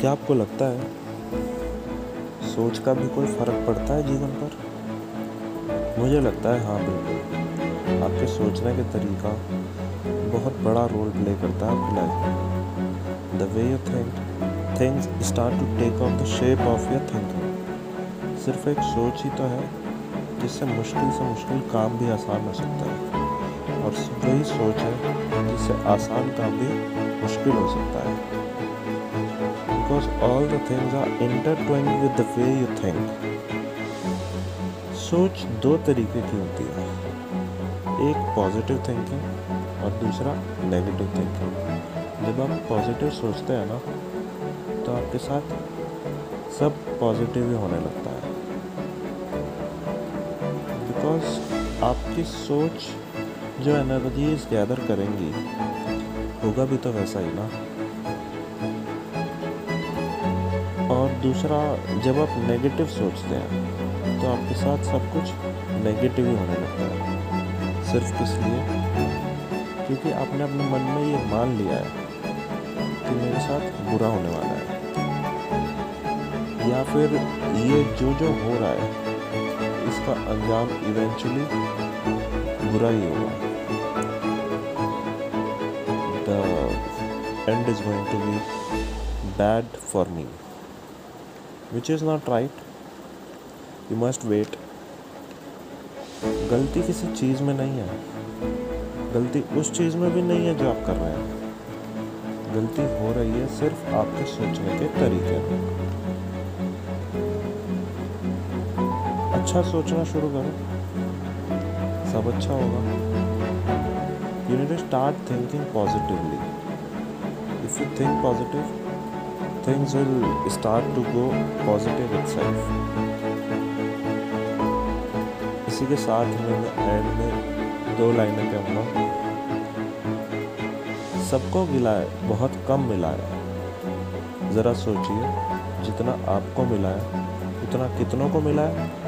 क्या आपको लगता है? सोच का भी कोई फ़र्क पड़ता है जीवन पर? मुझे लगता है हाँ बिल्कुल। आपके सोचने के तरीका बहुत बड़ा रोल प्ले करता है आपकी लाइफ में the way you think things start to take off the shape of your thinking सिर्फ़ एक सोच ही तो है, जिससे मुश्किल से मुश्किल काम भी आसान हो सकता है। और वही सोच है, जिससे आसान काम भी मुश्किल हो सकता है। Because all the things are intertwined with the way you think. सोच दो तरीके की होती है। एक पॉजिटिव थिंकिंग और दूसरा नेगेटिव थिंकिंग जब आप पॉजिटिव सोचते हैं ना तो आपके साथ सब पॉजिटिव ही होने लगता है। बिकॉज़ आपकी सोच जो एनर्जीज गैदर करेंगी, होगा भी तो वैसा ही ना। दूसरा, जब आप नेगेटिव सोचते हैं तो आपके साथ सब कुछ नेगेटिव ही होने लगता है। सिर्फ़ किस लिए? क्योंकि आपने अपने मन में ये मान लिया है कि मेरे साथ बुरा होने वाला है। या फिर ये जो जो हो रहा है, इसका अंजाम इवेंचुअली बुरा ही होगा। The end is going to be bad for me which is not right, you must wait. गलती किसी चीज़ में नहीं है। गलती उस चीज़ में भी नहीं है जो आप कर रहे हैं। गलती हो रही है सिर्फ़ आपके सोचने के तरीके में। अच्छा सोचना शुरू करो। सब अच्छा होगा। You need to start thinking positively if you think positive things will start to go positive itself. इसी के साथ में एंड में दो लाइनें कहूँगा सबको मिला है, बहुत कम मिला है। ज़रा सोचिए, जितना आपको मिला है, उतना कितनों को मिला है?